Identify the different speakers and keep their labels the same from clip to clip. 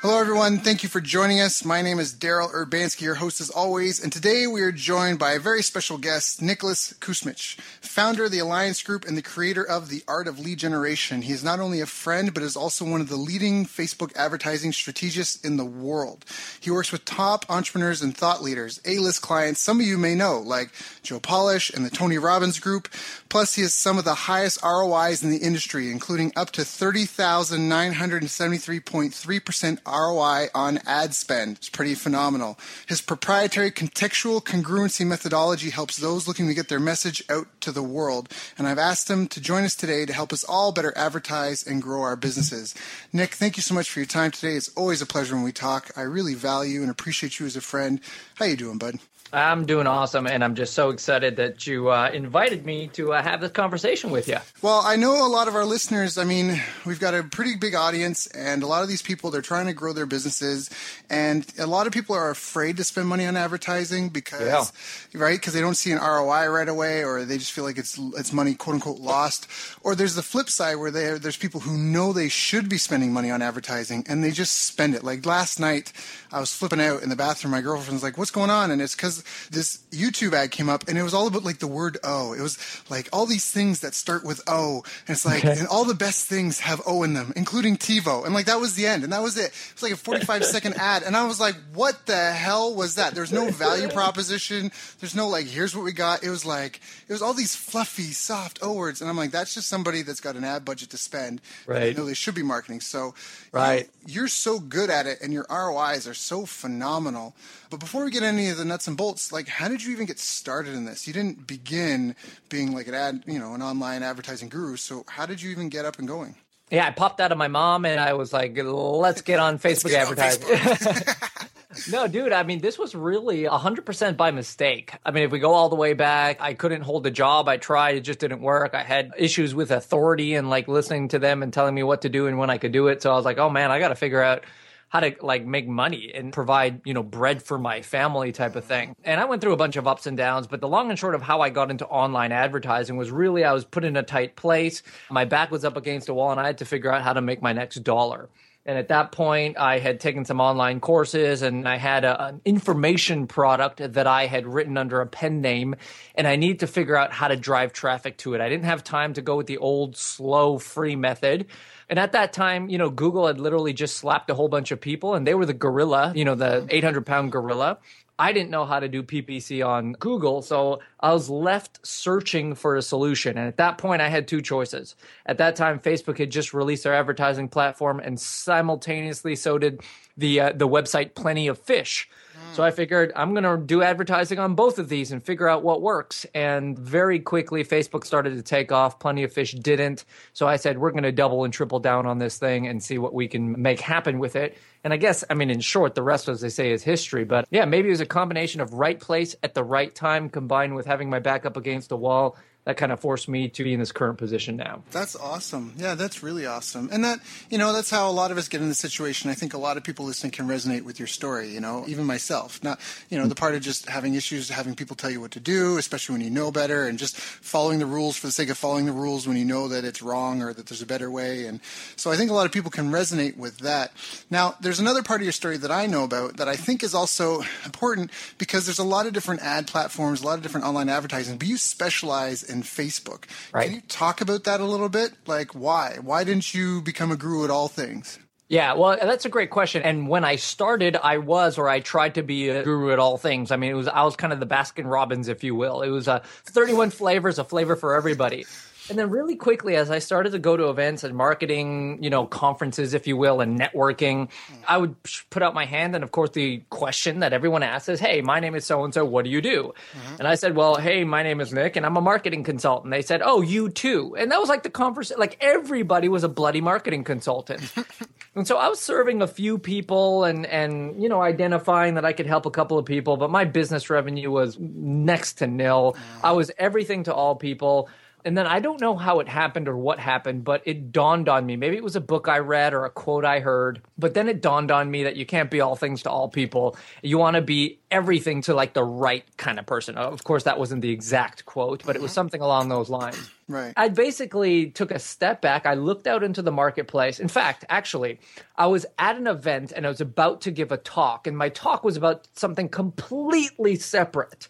Speaker 1: Hello, everyone. Thank you for joining us. My name is Daryl Urbanski, your host as always, and today we are joined by a very special guest, Nicholas Kusmich, founder of the Alliance Group and the creator of The Art of Lead Generation. He is not only a friend, but is also one of the leading Facebook advertising strategists in the world. He works with top entrepreneurs and thought leaders, A-list clients some of you may know, like Joe Polish and the Tony Robbins Group. Plus, he has some of the highest ROIs in the industry, including up to 30,973.3% ROI on ad spend. It's pretty phenomenal. His proprietary contextual congruency methodology helps those looking to get their message out to the world. And I've asked him to join us today to help us all better advertise and grow our businesses. Nick, thank you so much for your time today. It's always a pleasure when we talk. I really value and appreciate you as a friend. How you doing, bud?
Speaker 2: I'm doing awesome, and I'm just so excited that you uh, invited me to uh, have this conversation with you.
Speaker 1: Well, I know a lot of our listeners. I mean, we've got a pretty big audience, and a lot of these people they're trying to grow their businesses, and a lot of people are afraid to spend money on advertising because, yeah. right, because they don't see an ROI right away, or they just feel like it's it's money quote unquote lost. Or there's the flip side where there's people who know they should be spending money on advertising, and they just spend it. Like last night, I was flipping out in the bathroom. My girlfriend's like, "What's going on?" And it's because this YouTube ad came up and it was all about like the word O. It was like all these things that start with O. And it's like, okay. and all the best things have O in them, including TiVo. And like that was the end. And that was it. It was like a 45 second ad. And I was like, what the hell was that? There's no value proposition. There's no like, here's what we got. It was like, it was all these fluffy, soft O words. And I'm like, that's just somebody that's got an ad budget to spend.
Speaker 2: Right.
Speaker 1: You know, they should be marketing. So,
Speaker 2: right.
Speaker 1: You you're so good at it and your ROIs are so phenomenal. But before we get any of the nuts and bolts, like how did you even get started in this? You didn't begin being like an ad, you know, an online advertising guru. So how did you even get up and going?
Speaker 2: Yeah, I popped out of my mom and I was like, let's get on Facebook get advertising. On Facebook. no, dude, I mean, this was really 100% by mistake. I mean, if we go all the way back, I couldn't hold a job. I tried, it just didn't work. I had issues with authority and like listening to them and telling me what to do and when I could do it. So I was like, oh man, I got to figure out how to like make money and provide, you know, bread for my family type of thing. And I went through a bunch of ups and downs, but the long and short of how I got into online advertising was really I was put in a tight place. My back was up against a wall and I had to figure out how to make my next dollar. And at that point, I had taken some online courses and I had a, an information product that I had written under a pen name. And I needed to figure out how to drive traffic to it. I didn't have time to go with the old, slow, free method. And at that time, you know, Google had literally just slapped a whole bunch of people and they were the gorilla, you know, the 800 pound gorilla. I didn't know how to do PPC on Google, so I was left searching for a solution. And at that point, I had two choices. At that time, Facebook had just released their advertising platform, and simultaneously, so did the uh, the website Plenty of Fish. So I figured I'm going to do advertising on both of these and figure out what works. And very quickly, Facebook started to take off. Plenty of Fish didn't. So I said, we're going to double and triple down on this thing and see what we can make happen with it. And I guess, I mean, in short, the rest, as they say, is history. But yeah, maybe it was a combination of right place at the right time combined with having my back up against a wall that kind of forced me to be in this current position now.
Speaker 1: That's awesome. Yeah, that's really awesome. And that, you know, that's how a lot of us get in the situation. I think a lot of people listening can resonate with your story, you know, even myself. Not, you know, the part of just having issues, having people tell you what to do, especially when you know better, and just following the rules for the sake of following the rules when you know that it's wrong or that there's a better way. And so I think a lot of people can resonate with that. Now, there's another part of your story that I know about that I think is also important because there's a lot of different ad platforms, a lot of different online advertising, but you specialize in Facebook.
Speaker 2: Right.
Speaker 1: Can you talk about that a little bit? Like, why? Why didn't you become a guru at all things?
Speaker 2: Yeah, well, that's a great question. And when I started, I was, or I tried to be a guru at all things. I mean, it was, I was kind of the Baskin Robbins, if you will. It was a 31 flavors, a flavor for everybody. And then really quickly, as I started to go to events and marketing, you know, conferences, if you will, and networking, hmm. I would put out my hand. And of course, the question that everyone asks is, Hey, my name is so and so. What do you do? Mm-hmm. And I said, Well, hey, my name is Nick and I'm a marketing consultant. They said, Oh, you too. And that was like the conversation. Like everybody was a bloody marketing consultant. and so I was serving a few people and, and, you know, identifying that I could help a couple of people, but my business revenue was next to nil. Mm. I was everything to all people. And then I don't know how it happened or what happened, but it dawned on me. Maybe it was a book I read or a quote I heard, but then it dawned on me that you can't be all things to all people. You want to be everything to like the right kind of person. Of course, that wasn't the exact quote, but it was mm-hmm. something along those lines.
Speaker 1: Right.
Speaker 2: I basically took a step back. I looked out into the marketplace. In fact, actually, I was at an event and I was about to give a talk, and my talk was about something completely separate.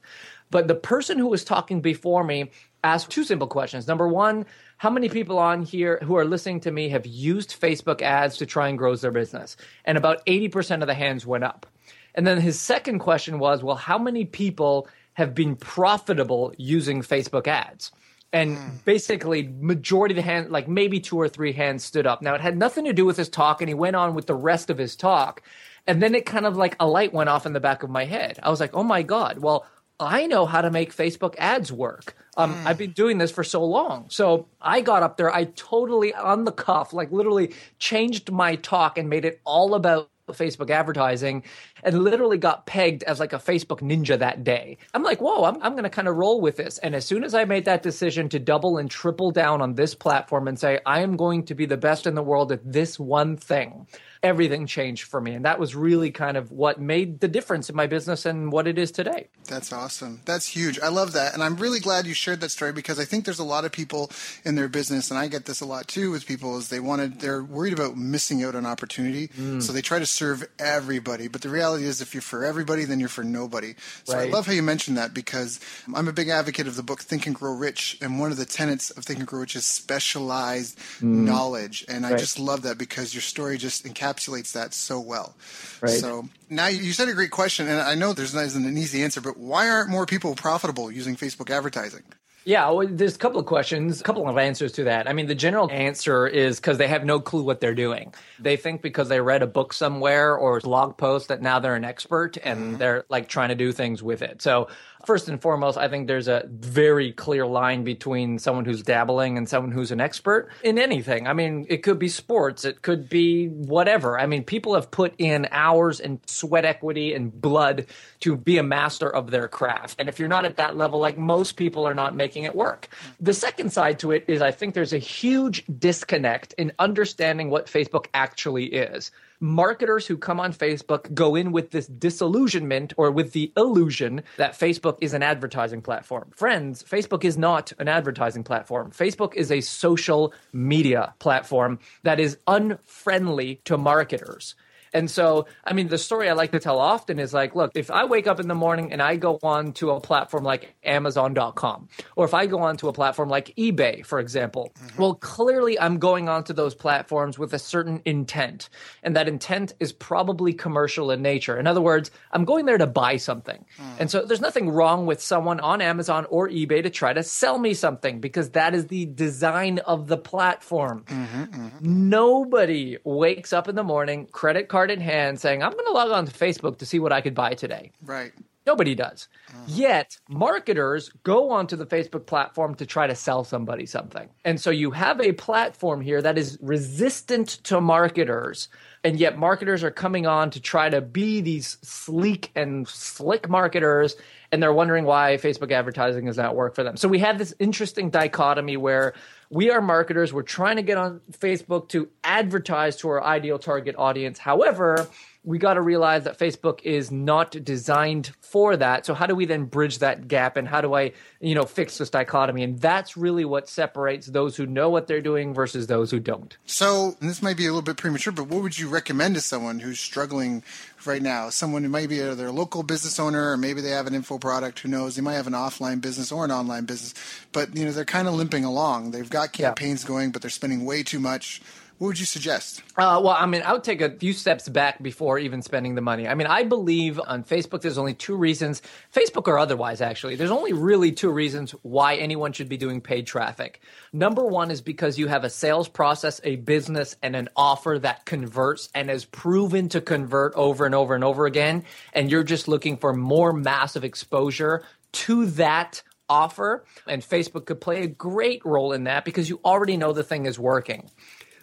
Speaker 2: But the person who was talking before me asked two simple questions. Number one, how many people on here who are listening to me have used Facebook ads to try and grow their business? And about 80% of the hands went up. And then his second question was, well, how many people have been profitable using Facebook ads? And hmm. basically, majority of the hand, like maybe two or three hands stood up. Now, it had nothing to do with his talk, and he went on with the rest of his talk. And then it kind of like a light went off in the back of my head. I was like, oh my God, well, I know how to make Facebook ads work. Um,
Speaker 1: Hmm.
Speaker 2: I've been doing this for so long. So I got up there, I totally on the cuff, like literally changed my talk and made it all about Facebook advertising and literally got pegged as like a Facebook ninja that day. I'm like, whoa, I'm, I'm going to kind of roll with this. And as soon as I made that decision to double and triple down on this platform and say, I am going to be the best in the world at this one thing, everything changed for me. And that was really kind of what made the difference in my business and what it is today.
Speaker 1: That's awesome. That's huge. I love that. And I'm really glad you shared that story because I think there's a lot of people in their business, and I get this a lot too with people, is they wanted, they're worried about missing out on opportunity.
Speaker 2: Mm.
Speaker 1: So they try to serve everybody. But the reality is, if you're for everybody, then you're for nobody. So I love how you mentioned that because I'm a big advocate of the book Think and Grow Rich. And one of the tenets of Think and Grow Rich is specialized knowledge. And I
Speaker 2: Mm.
Speaker 1: Just love that because your story just encapsulates that so well.
Speaker 2: Right.
Speaker 1: So now you said a great question, and I know there's isn't an easy answer, but why aren't more people profitable using Facebook advertising?
Speaker 2: Yeah, well, there's a couple of questions, a couple of answers to that. I mean, the general answer is because they have no clue what they're doing. They think because they read a book somewhere or a blog post that now they're an expert and mm-hmm. they're like trying to do things with it. So, first and foremost, I think there's a very clear line between someone who's dabbling and someone who's an expert in anything. I mean, it could be sports, it could be whatever. I mean, people have put in hours and sweat equity and blood to be a master of their craft. And if you're not at that level, like most people are not making it work. The second side to it is I think there's a huge disconnect in understanding what Facebook actually is. Marketers who come on Facebook go in with this disillusionment or with the illusion that Facebook is an advertising platform. Friends, Facebook is not an advertising platform. Facebook is a social media platform that is unfriendly to marketers. And so, I mean, the story I like to tell often is like, look, if I wake up in the morning and I go on to a platform like Amazon.com, or if I go on to a platform like eBay, for example, mm-hmm. well, clearly I'm going onto those platforms with a certain intent. And that intent is probably commercial in nature. In other words, I'm going there to buy something. Mm. And so there's nothing wrong with someone on Amazon or eBay to try to sell me something because that is the design of the platform. Mm-hmm, mm-hmm. Nobody wakes up in the morning, credit card in hand, saying, I'm going to log on to Facebook to see what I could buy today.
Speaker 1: Right.
Speaker 2: Nobody does. Uh-huh. Yet, marketers go onto the Facebook platform to try to sell somebody something. And so you have a platform here that is resistant to marketers. And yet, marketers are coming on to try to be these sleek and slick marketers. And they're wondering why Facebook advertising does not work for them. So we have this interesting dichotomy where we are marketers. We're trying to get on Facebook to advertise to our ideal target audience. However, we got to realize that Facebook is not designed for that. So how do we then bridge that gap and how do I, you know, fix this dichotomy? And that's really what separates those who know what they're doing versus those who don't.
Speaker 1: So, this might be a little bit premature, but what would you recommend to someone who's struggling right now? Someone who might be a, their local business owner or maybe they have an info product, who knows, they might have an offline business or an online business, but you know, they're kind of limping along. They've got campaigns yeah. going, but they're spending way too much what would you suggest?
Speaker 2: Uh, well, I mean, I would take a few steps back before even spending the money. I mean, I believe on Facebook, there's only two reasons, Facebook or otherwise, actually, there's only really two reasons why anyone should be doing paid traffic. Number one is because you have a sales process, a business, and an offer that converts and is proven to convert over and over and over again. And you're just looking for more massive exposure to that offer. And Facebook could play a great role in that because you already know the thing is working.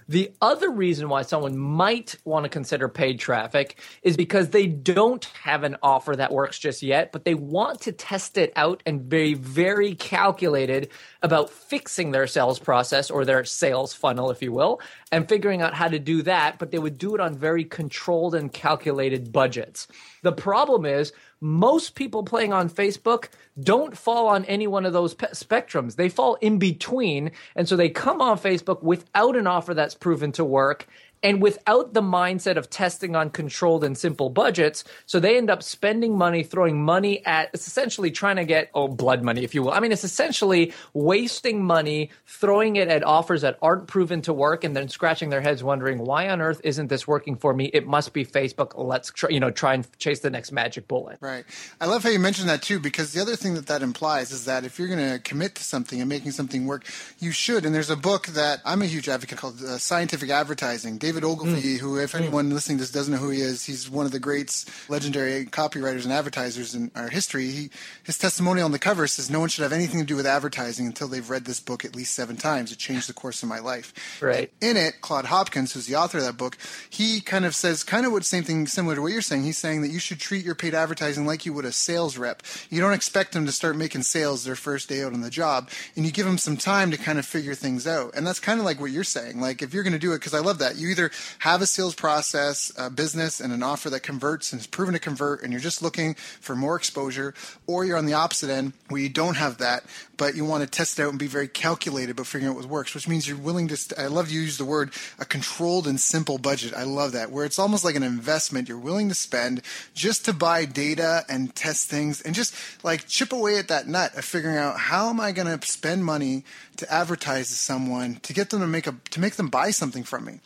Speaker 2: The other reason why someone might want to consider paid traffic is because they don't have an offer that works just yet, but they want to test it out and be very calculated about fixing their sales process or their sales funnel, if you will, and figuring out how to do that, but they would do it on very controlled and calculated budgets. The problem is most people playing on Facebook don't fall on any one of those pe- spectrums. They fall in between. And so they come on Facebook without an offer that's proven to work and without the mindset of testing on controlled and simple budgets. So they end up spending money, throwing money at it's essentially trying to get, oh, blood money, if you will. I mean, it's essentially wasting money, throwing it at offers that aren't proven to work, and then scratching their heads wondering, why on earth isn't this working for me? It must be Facebook. Let's, try, you know, try and chase the next magic bullet.
Speaker 1: Right. I love how you mentioned that too, because the other thing that that implies is that if you're going to commit to something and making something work, you should. And there's a book that I'm a huge advocate called uh, Scientific Advertising. David David Ogilvy, mm. who, if anyone mm. listening to this doesn't know who he is, he's one of the greats, legendary copywriters and advertisers in our history. He, his testimonial on the cover says, "No one should have anything to do with advertising until they've read this book at least seven times. It changed the course of my life."
Speaker 2: Right.
Speaker 1: In it, Claude Hopkins, who's the author of that book, he kind of says kind of what same thing similar to what you're saying. He's saying that you should treat your paid advertising like you would a sales rep. You don't expect them to start making sales their first day out on the job, and you give them some time to kind of figure things out. And that's kind of like what you're saying. Like if you're going to do it, because I love that you either either have a sales process, a business, and an offer that converts and is proven to convert, and you're just looking for more exposure, or you're on the opposite end where you don't have that, but you want to test it out and be very calculated about figuring out what works, which means you're willing to. St- I love to use the word a controlled and simple budget. I love that, where it's almost like an investment you're willing to spend just to buy data and test things and just like chip away at that nut of figuring out how am I going to spend money to advertise to someone to get them to make a to make them buy something from me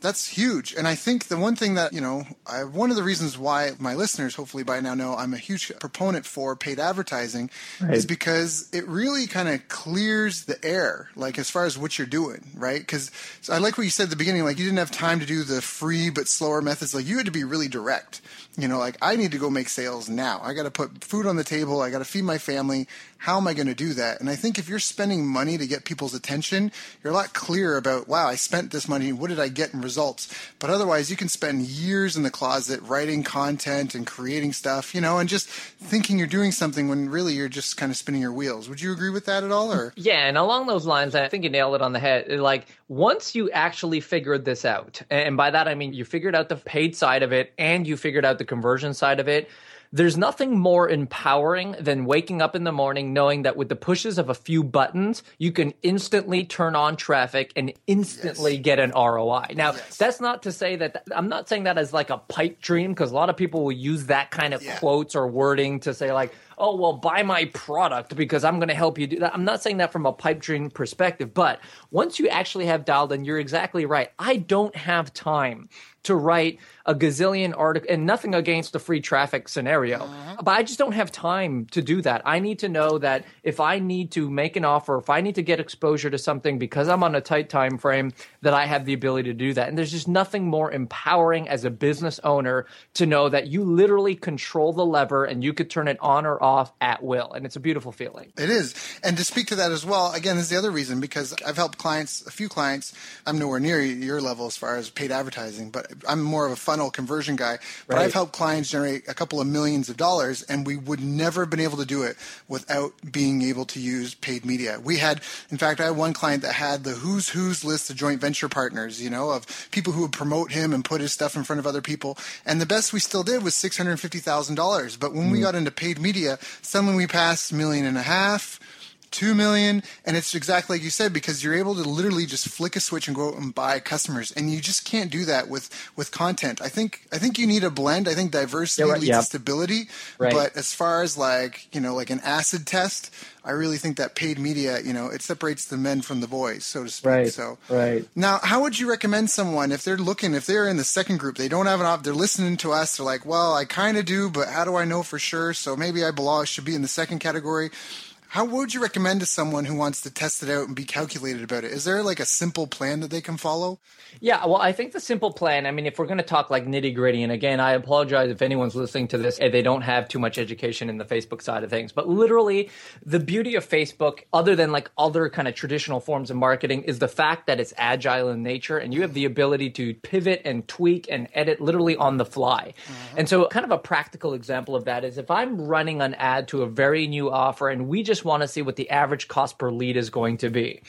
Speaker 1: that's huge. And I think the one thing that, you know, I, one of the reasons why my listeners hopefully by now know I'm a huge proponent for paid advertising right. is because it really kind of clears the air, like as far as what you're doing, right? Because so I like what you said at the beginning, like you didn't have time to do the free but slower methods. Like you had to be really direct. You know, like I need to go make sales now. I got to put food on the table. I got to feed my family. How am I going to do that? And I think if you're spending money to get people's attention, you're a lot clearer about, wow, I spent this money. What did I get in results? But otherwise, you can spend years in the closet writing content and creating stuff, you know, and just thinking you're doing something when really you're just kind of spinning your wheels. Would you agree with that at all? Or
Speaker 2: yeah, and along those lines, I think you nailed it on the head. Like once you actually figured this out, and by that I mean you figured out the paid side of it and you figured out the conversion side of it there's nothing more empowering than waking up in the morning knowing that with the pushes of a few buttons, you can instantly turn on traffic and instantly yes. get an ROI. Now, yes. that's not to say that I'm not saying that as like a pipe dream because a lot of people will use that kind of yeah. quotes or wording to say like, oh, well, buy my product because I'm going to help you do that. I'm not saying that from a pipe dream perspective, but once you actually have dialed in, you're exactly right. I don't have time to write a gazillion articles and nothing against the free traffic scenario. Uh-huh. But I just don't have time to do that. I need to know that if I need to make an offer, if I need to get exposure to something because I'm on a tight time frame, that I have the ability to do that. And there's just nothing more empowering as a business owner to know that you literally control the lever and you could turn it on or off at will. And it's a beautiful feeling.
Speaker 1: It is. And to speak to that as well, again, this is the other reason because I've helped clients, a few clients, I'm nowhere near your level as far as paid advertising, but I'm more of a funnel conversion guy. But right. I've helped clients generate a couple of millions of dollars and we would never have been able to do it without being able to use paid media. We had, in fact, I had one client that had the who's who's list of joint venture partners, you know, of people who would promote him and put his stuff in front of other people. And the best we still did was six hundred fifty thousand dollars. But when mm. we got into paid media, suddenly we passed million and a half two million and it's exactly like you said because you're able to literally just flick a switch and go out and buy customers and you just can't do that with with content i think i think you need a blend i think diversity yeah, leads yep. to stability right. but as far as like you know like an acid test I really think that paid media, you know, it separates the men from the boys, so to speak.
Speaker 2: Right.
Speaker 1: So,
Speaker 2: right.
Speaker 1: Now, how would you recommend someone if they're looking, if they're in the second group, they don't have an op, they're listening to us, they're like, well, I kind of do, but how do I know for sure? So maybe I belong, should be in the second category. How would you recommend to someone who wants to test it out and be calculated about it? Is there like a simple plan that they can follow?
Speaker 2: Yeah, well, I think the simple plan, I mean, if we're going to talk like nitty gritty, and again, I apologize if anyone's listening to this and they don't have too much education in the Facebook side of things, but literally the beauty of Facebook, other than like other kind of traditional forms of marketing, is the fact that it's agile in nature and you have the ability to pivot and tweak and edit literally on the fly. Mm-hmm. And so, kind of a practical example of that is if I'm running an ad to a very new offer and we just want to see what the average cost per lead is going to be.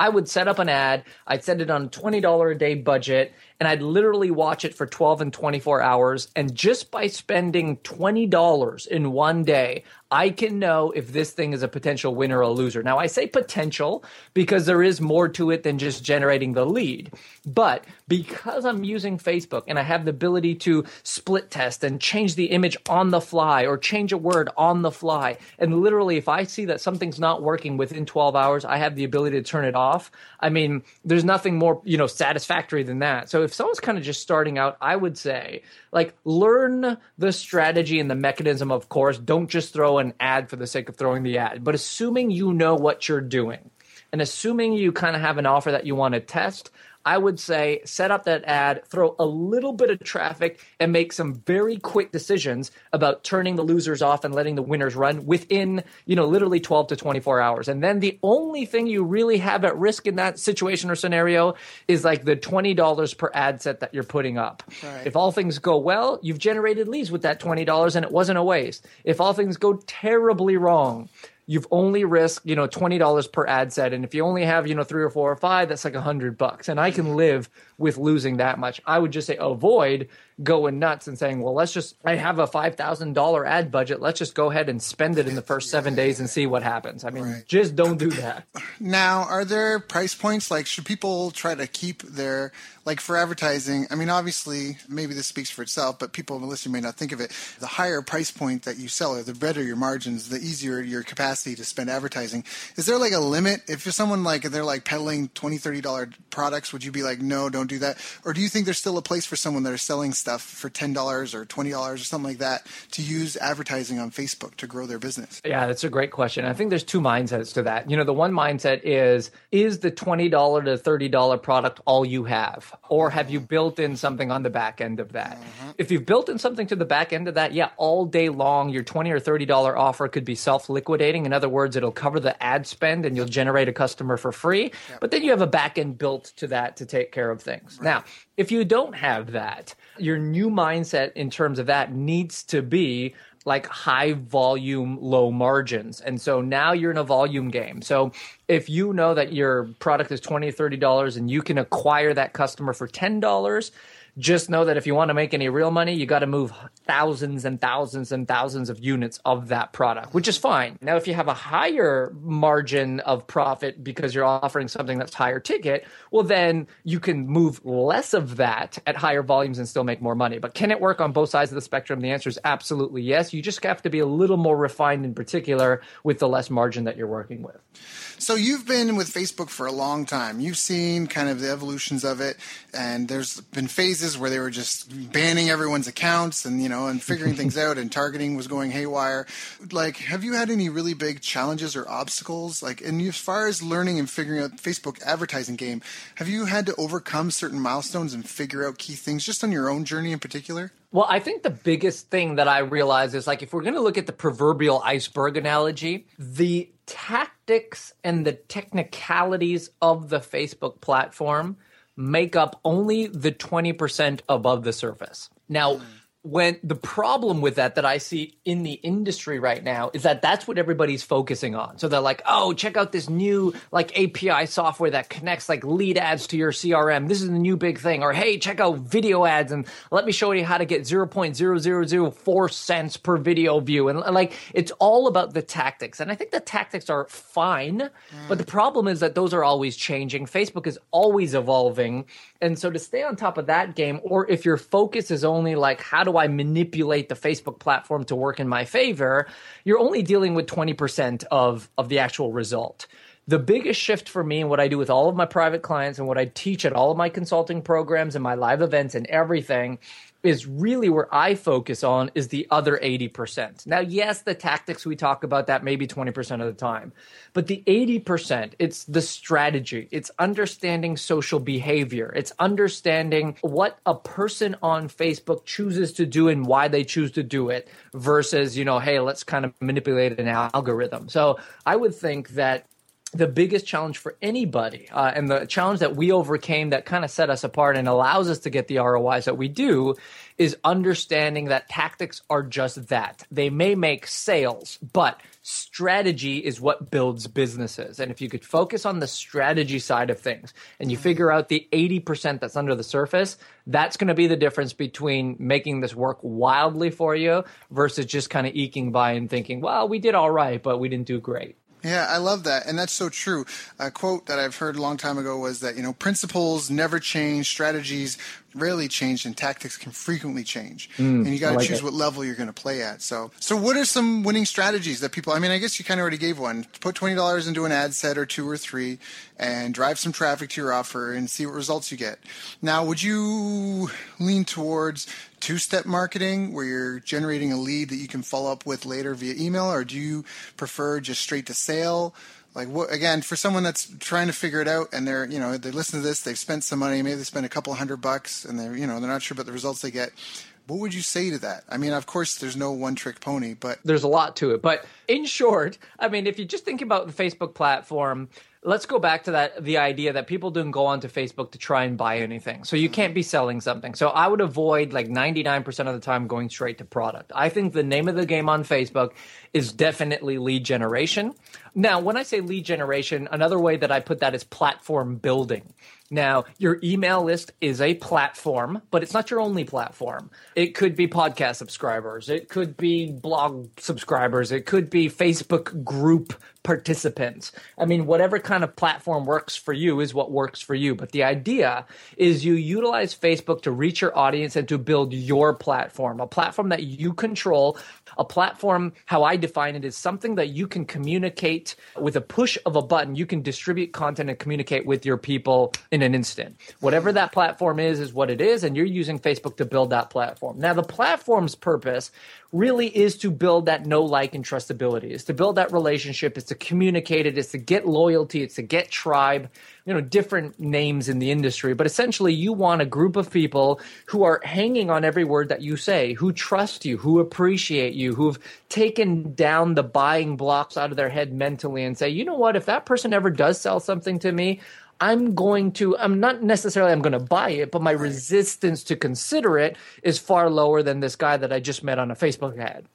Speaker 2: I would set up an ad, I'd set it on a $20 a day budget, and I'd literally watch it for 12 and 24 hours. And just by spending $20 in one day, I can know if this thing is a potential winner or a loser. Now, I say potential because there is more to it than just generating the lead. But because I'm using Facebook and I have the ability to split test and change the image on the fly or change a word on the fly, and literally, if I see that something's not working within 12 hours, I have the ability to turn it off. I mean, there's nothing more, you know, satisfactory than that. So if someone's kind of just starting out, I would say, like, learn the strategy and the mechanism, of course. Don't just throw an ad for the sake of throwing the ad, but assuming you know what you're doing and assuming you kind of have an offer that you want to test, I would say set up that ad, throw a little bit of traffic, and make some very quick decisions about turning the losers off and letting the winners run within, you know, literally 12 to 24 hours. And then the only thing you really have at risk in that situation or scenario is like the $20 per ad set that you're putting up. Right. If all things go well, you've generated leads with that $20 and it wasn't a waste. If all things go terribly wrong, you've only risked you know twenty dollars per ad set, and if you only have you know three or four or five, that's like a hundred bucks. And I can live with losing that much. I would just say avoid going nuts and saying, well, let's just, I have a $5,000 ad budget. Let's just go ahead and spend it in the first seven days and see what happens. I mean, right. just don't do that.
Speaker 1: Now, are there price points? Like, should people try to keep their, like for advertising? I mean, obviously, maybe this speaks for itself, but people listening may not think of it. The higher price point that you sell, or the better your margins, the easier your capacity to spend advertising. Is there like a limit? If you're someone like, they're like peddling $20, $30 products, would you be like, no, don't do that? Or do you think there's still a place for someone that are selling stuff for $10 or $20 or something like that to use advertising on Facebook to grow their business?
Speaker 2: Yeah, that's a great question. I think there's two mindsets to that. You know, the one mindset is is the $20 to $30 product all you have? Or have you built in something on the back end of that? Uh-huh. If you've built in something to the back end of that, yeah, all day long, your 20 or $30 offer could be self liquidating. In other words, it'll cover the ad spend and you'll generate a customer for free. Yep. But then you have a back end built to that to take care of things. Right. Now, if you don't have that, your new mindset in terms of that needs to be like high volume, low margins. And so now you're in a volume game. So if you know that your product is $20, $30 and you can acquire that customer for $10, just know that if you want to make any real money, you got to move thousands and thousands and thousands of units of that product, which is fine. Now, if you have a higher margin of profit because you're offering something that's higher ticket, well, then you can move less of that at higher volumes and still make more money. But can it work on both sides of the spectrum? The answer is absolutely yes. You just have to be a little more refined in particular with the less margin that you're working with.
Speaker 1: So you've been with Facebook for a long time. You've seen kind of the evolutions of it, and there's been phases where they were just banning everyone's accounts and you know and figuring things out and targeting was going haywire. Like, have you had any really big challenges or obstacles? Like, and as far as learning and figuring out the Facebook advertising game, have you had to overcome certain milestones and figure out key things just on your own journey in particular?
Speaker 2: Well, I think the biggest thing that I realize is like if we're going to look at the proverbial iceberg analogy, the and the technicalities of the Facebook platform make up only the 20% above the surface. Now, when the problem with that that I see in the industry right now is that that's what everybody's focusing on. So they're like, "Oh, check out this new like API software that connects like lead ads to your CRM. This is the new big thing." Or, "Hey, check out video ads and let me show you how to get 0.0004 cents per video view." And like it's all about the tactics. And I think the tactics are fine, mm. but the problem is that those are always changing. Facebook is always evolving. And so to stay on top of that game or if your focus is only like how do do I manipulate the Facebook platform to work in my favor, you're only dealing with 20% of, of the actual result. The biggest shift for me and what I do with all of my private clients and what I teach at all of my consulting programs and my live events and everything is really where I focus on is the other 80%. Now, yes, the tactics we talk about that maybe 20% of the time, but the 80%, it's the strategy. It's understanding social behavior. It's understanding what a person on Facebook chooses to do and why they choose to do it versus, you know, hey, let's kind of manipulate an algorithm. So I would think that the biggest challenge for anybody uh, and the challenge that we overcame that kind of set us apart and allows us to get the ROIs that we do is understanding that tactics are just that. They may make sales, but strategy is what builds businesses. And if you could focus on the strategy side of things and you figure out the 80% that's under the surface, that's going to be the difference between making this work wildly for you versus just kind of eking by and thinking, well, we did all right, but we didn't do great.
Speaker 1: Yeah, I love that. And that's so true. A quote that I've heard a long time ago was that, you know, principles never change, strategies rarely change, and tactics can frequently change. Mm, and you got to like choose it. what level you're going to play at. So, so what are some winning strategies that people, I mean, I guess you kind of already gave one. Put $20 into an ad set or two or three and drive some traffic to your offer and see what results you get. Now, would you lean towards two step marketing where you're generating a lead that you can follow up with later via email, or do you prefer just straight to sale? Like what again for someone that's trying to figure it out and they're you know they listen to this they've spent some money maybe they spend a couple hundred bucks and they're you know they're not sure about the results they get what would you say to that? I mean, of course, there's no one trick pony, but
Speaker 2: there's a lot to it. But in short, I mean, if you just think about the Facebook platform, let's go back to that the idea that people didn't go onto Facebook to try and buy anything. So you can't be selling something. So I would avoid like 99% of the time going straight to product. I think the name of the game on Facebook is definitely lead generation. Now, when I say lead generation, another way that I put that is platform building. Now, your email list is a platform, but it's not your only platform. It could be podcast subscribers, it could be blog subscribers, it could be Facebook group participants. I mean, whatever kind of platform works for you is what works for you. But the idea is you utilize Facebook to reach your audience and to build your platform, a platform that you control, a platform, how I define it, is something that you can communicate with a push of a button. You can distribute content and communicate with your people in an instant. Whatever that platform is, is what it is. And you're using Facebook to build that platform. Now, the platform's purpose really is to build that know, like, and trustability, is to build that relationship, is to communicate it, is to get loyalty, it's to get tribe, you know, different names in the industry. But essentially, you want a group of people who are hanging on every word that you say, who trust you, who appreciate you, who've taken down the buying blocks out of their head mentally and say, you know what, if that person ever does sell something to me, I'm going to, I'm not necessarily I'm going to buy it, but my resistance to consider it is far lower than this guy that I just met on a Facebook ad.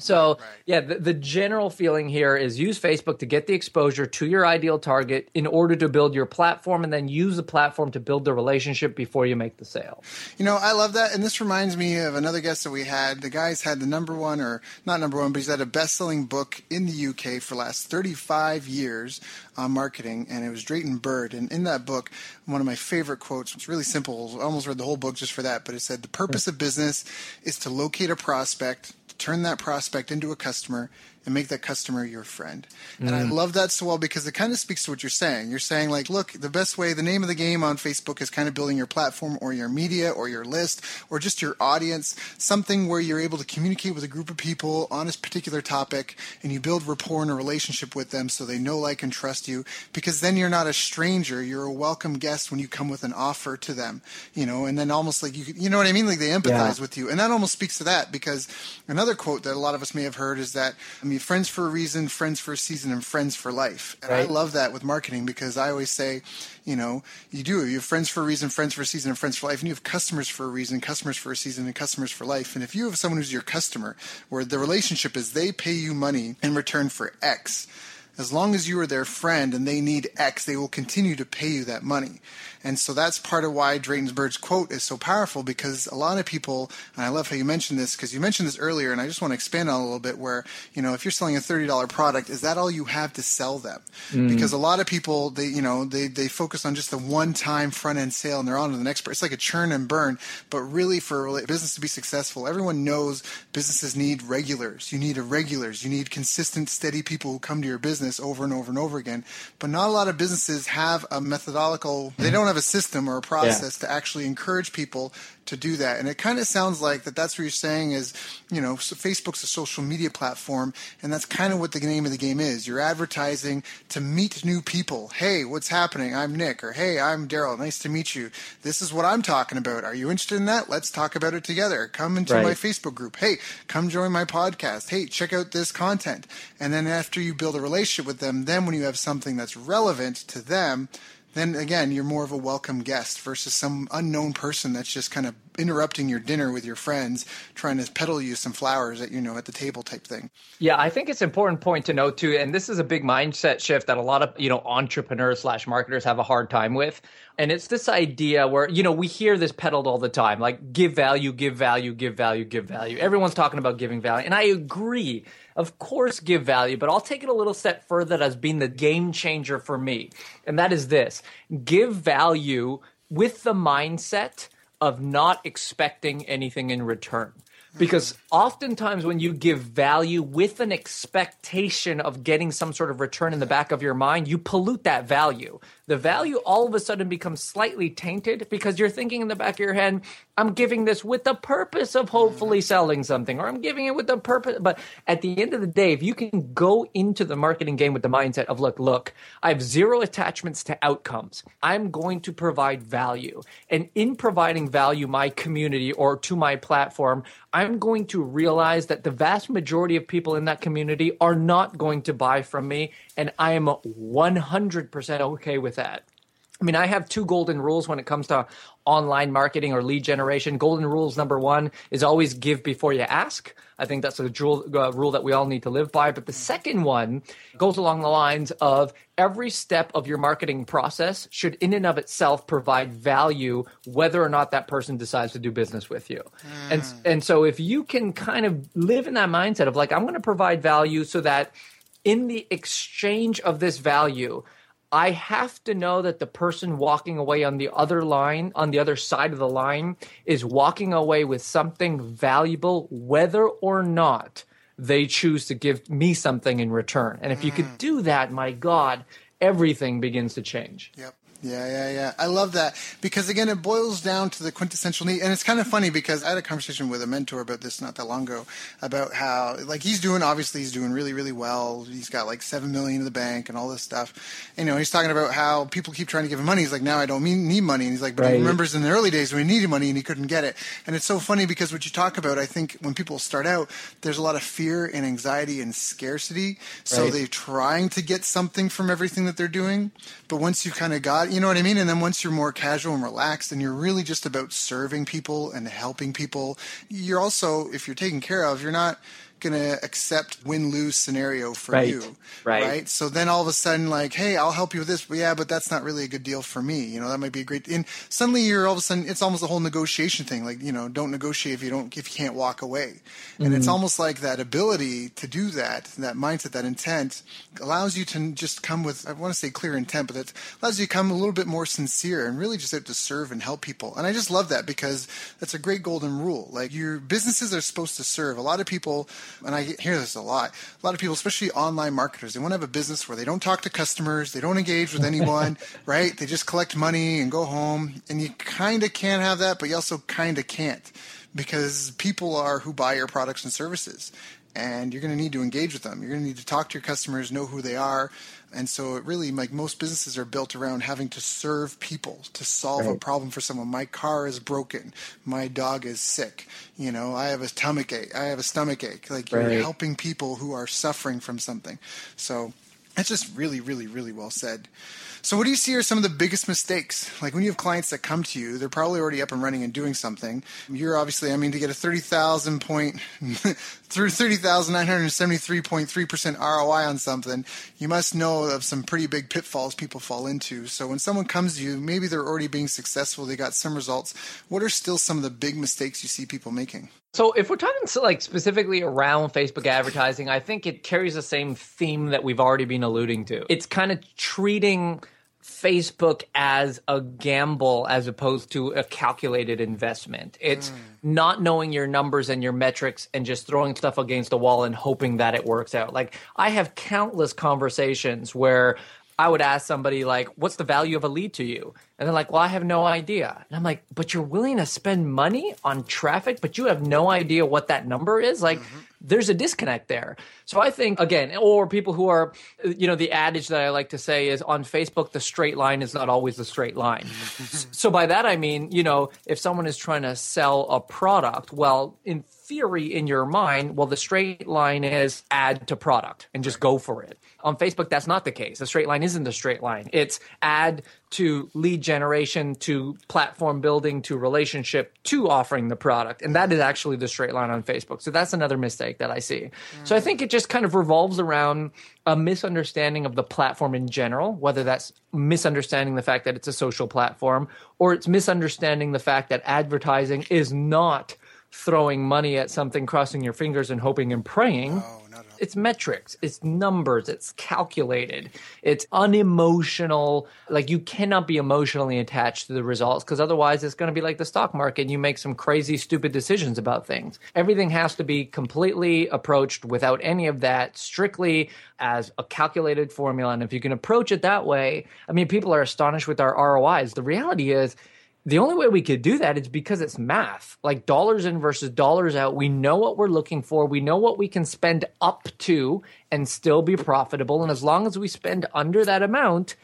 Speaker 2: So, right. yeah, the, the, general feeling here is use Facebook to get the exposure to your ideal target in order to build your platform and then use the platform to build the relationship before you make the sale.
Speaker 1: You know, I love that. And this reminds me of another guest that we had. The guy's had the number one, or not number one, but he's had a best selling book in the UK for the last 35 years on marketing, and it was Drayton Bird. And in that book, one of my favorite quotes, it's really simple. I almost read the whole book just for that, but it said, The purpose of business is to locate a prospect turn that prospect into a customer, and make that customer your friend. Mm. And I mm. love that so well because it kind of speaks to what you're saying. You're saying like, look, the best way, the name of the game on Facebook is kind of building your platform or your media or your list or just your audience, something where you're able to communicate with a group of people on a particular topic and you build rapport and a relationship with them so they know, like, and trust you because then you're not a stranger. You're a welcome guest when you come with an offer to them, you know, and then almost like you, you know what I mean? Like they empathize yeah. with you. And that almost speaks to that because another quote that a lot of us may have heard is that, mean, friends for a reason, friends for a season, and friends for life. And right. I love that with marketing because I always say, you know, you do. You have friends for a reason, friends for a season, and friends for life. And you have customers for a reason, customers for a season, and customers for life. And if you have someone who's your customer, where the relationship is they pay you money in return for X, as long as you are their friend and they need X, they will continue to pay you that money. And so that's part of why Drayton's Bird's quote is so powerful because a lot of people, and I love how you mentioned this because you mentioned this earlier, and I just want to expand on a little bit where, you know, if you're selling a $30 product, is that all you have to sell them? Mm. Because a lot of people, they, you know, they, they focus on just the one time front end sale and they're on to the next. It's like a churn and burn. But really, for a business to be successful, everyone knows businesses need regulars. You need irregulars. You need consistent, steady people who come to your business over and over and over again. But not a lot of businesses have a methodological, they don't have a system or a process yeah. to actually encourage people to do that. And it kind of sounds like that that's what you're saying is, you know, so Facebook's a social media platform, and that's kind of what the name of the game is. You're advertising to meet new people. Hey, what's happening? I'm Nick, or hey, I'm Daryl. Nice to meet you. This is what I'm talking about. Are you interested in that? Let's talk about it together. Come into right. my Facebook group. Hey, come join my podcast. Hey, check out this content. And then after you build a relationship with them, then when you have something that's relevant to them, then again, you're more of a welcome guest versus some unknown person that's just kind of interrupting your dinner with your friends, trying to peddle you some flowers at you know at the table type thing.
Speaker 2: Yeah, I think it's an important point to note too, and this is a big mindset shift that a lot of you know entrepreneurs slash marketers have a hard time with. And it's this idea where, you know, we hear this peddled all the time, like give value, give value, give value, give value. Everyone's talking about giving value. And I agree. Of course, give value, but I'll take it a little step further as being the game changer for me. And that is this give value with the mindset of not expecting anything in return. Because oftentimes, when you give value with an expectation of getting some sort of return in the back of your mind, you pollute that value the value all of a sudden becomes slightly tainted because you're thinking in the back of your head, I'm giving this with the purpose of hopefully selling something, or I'm giving it with the purpose. But at the end of the day, if you can go into the marketing game with the mindset of, look, look, I have zero attachments to outcomes. I'm going to provide value. And in providing value, my community or to my platform, I'm going to realize that the vast majority of people in that community are not going to buy from me. And I am 100% okay with that. I mean, I have two golden rules when it comes to online marketing or lead generation. Golden rules number one is always give before you ask. I think that's a rule, uh, rule that we all need to live by. But the second one goes along the lines of every step of your marketing process should, in and of itself, provide value, whether or not that person decides to do business with you. Mm. And and so, if you can kind of live in that mindset of like, I'm going to provide value so that in the exchange of this value, I have to know that the person walking away on the other line, on the other side of the line, is walking away with something valuable, whether or not they choose to give me something in return. And if you could mm. do that, my God, everything begins to change.
Speaker 1: Yep. Yeah, yeah, yeah. I love that because again, it boils down to the quintessential need, and it's kind of funny because I had a conversation with a mentor about this not that long ago about how like he's doing obviously he's doing really really well. He's got like seven million in the bank and all this stuff. And, you know, he's talking about how people keep trying to give him money. He's like, now I don't need money, and he's like, but right. he remembers in the early days when he needed money and he couldn't get it. And it's so funny because what you talk about, I think when people start out, there's a lot of fear and anxiety and scarcity, so right. they're trying to get something from everything that they're doing. But once you kind of got you know what I mean? And then once you're more casual and relaxed and you're really just about serving people and helping people, you're also, if you're taken care of, you're not going to accept win lose scenario for
Speaker 2: right.
Speaker 1: you.
Speaker 2: Right.
Speaker 1: Right. So then all of a sudden, like, hey, I'll help you with this. But yeah, but that's not really a good deal for me. You know, that might be a great. And suddenly you're all of a sudden, it's almost a whole negotiation thing. Like, you know, don't negotiate if you don't, if you can't walk away. And mm-hmm. it's almost like that ability to do that, that mindset, that intent allows you to just come with, I want to say clear intent, but it allows you to come a little bit more sincere and really just to serve and help people. And I just love that because that's a great golden rule. Like your businesses are supposed to serve. A lot of people, and I hear this a lot. A lot of people, especially online marketers, they want to have a business where they don't talk to customers, they don't engage with anyone, right? They just collect money and go home. And you kind of can't have that, but you also kind of can't because people are who buy your products and services and you're going to need to engage with them. You're going to need to talk to your customers, know who they are, and so it really like most businesses are built around having to serve people to solve right. a problem for someone. My car is broken. My dog is sick. You know, I have a stomach ache. I have a stomach ache. Like you're helping people who are suffering from something. So that's just really, really, really well said. So, what do you see are some of the biggest mistakes? Like when you have clients that come to you, they're probably already up and running and doing something. You're obviously, I mean, to get a 30,000 point through 30,973.3% ROI on something, you must know of some pretty big pitfalls people fall into. So, when someone comes to you, maybe they're already being successful, they got some results. What are still some of the big mistakes you see people making?
Speaker 2: So if we're talking like specifically around Facebook advertising, I think it carries the same theme that we've already been alluding to. It's kind of treating Facebook as a gamble as opposed to a calculated investment. It's mm. not knowing your numbers and your metrics and just throwing stuff against the wall and hoping that it works out. Like I have countless conversations where I would ask somebody like, "What's the value of a lead to you?" And they're like, "Well, I have no idea." And I'm like, "But you're willing to spend money on traffic, but you have no idea what that number is." Like, mm-hmm. there's a disconnect there. So I think again, or people who are, you know, the adage that I like to say is on Facebook, the straight line is not always the straight line. so by that I mean, you know, if someone is trying to sell a product, well, in theory in your mind, well, the straight line is ad to product and just go for it. On Facebook, that's not the case. The straight line isn't a straight line. It's ad to lead generation to platform building to relationship to offering the product. And that is actually the straight line on Facebook. So that's another mistake that I see. Mm. So I think it just kind of revolves around a misunderstanding of the platform in general, whether that's misunderstanding the fact that it's a social platform or it's misunderstanding the fact that advertising is not throwing money at something, crossing your fingers and hoping and praying. No, it's metrics, it's numbers, it's calculated, it's unemotional. Like you cannot be emotionally attached to the results because otherwise it's going to be like the stock market. You make some crazy, stupid decisions about things. Everything has to be completely approached without any of that, strictly as a calculated formula. And if you can approach it that way, I mean, people are astonished with our ROIs. The reality is, the only way we could do that is because it's math. Like dollars in versus dollars out. We know what we're looking for. We know what we can spend up to and still be profitable. And as long as we spend under that amount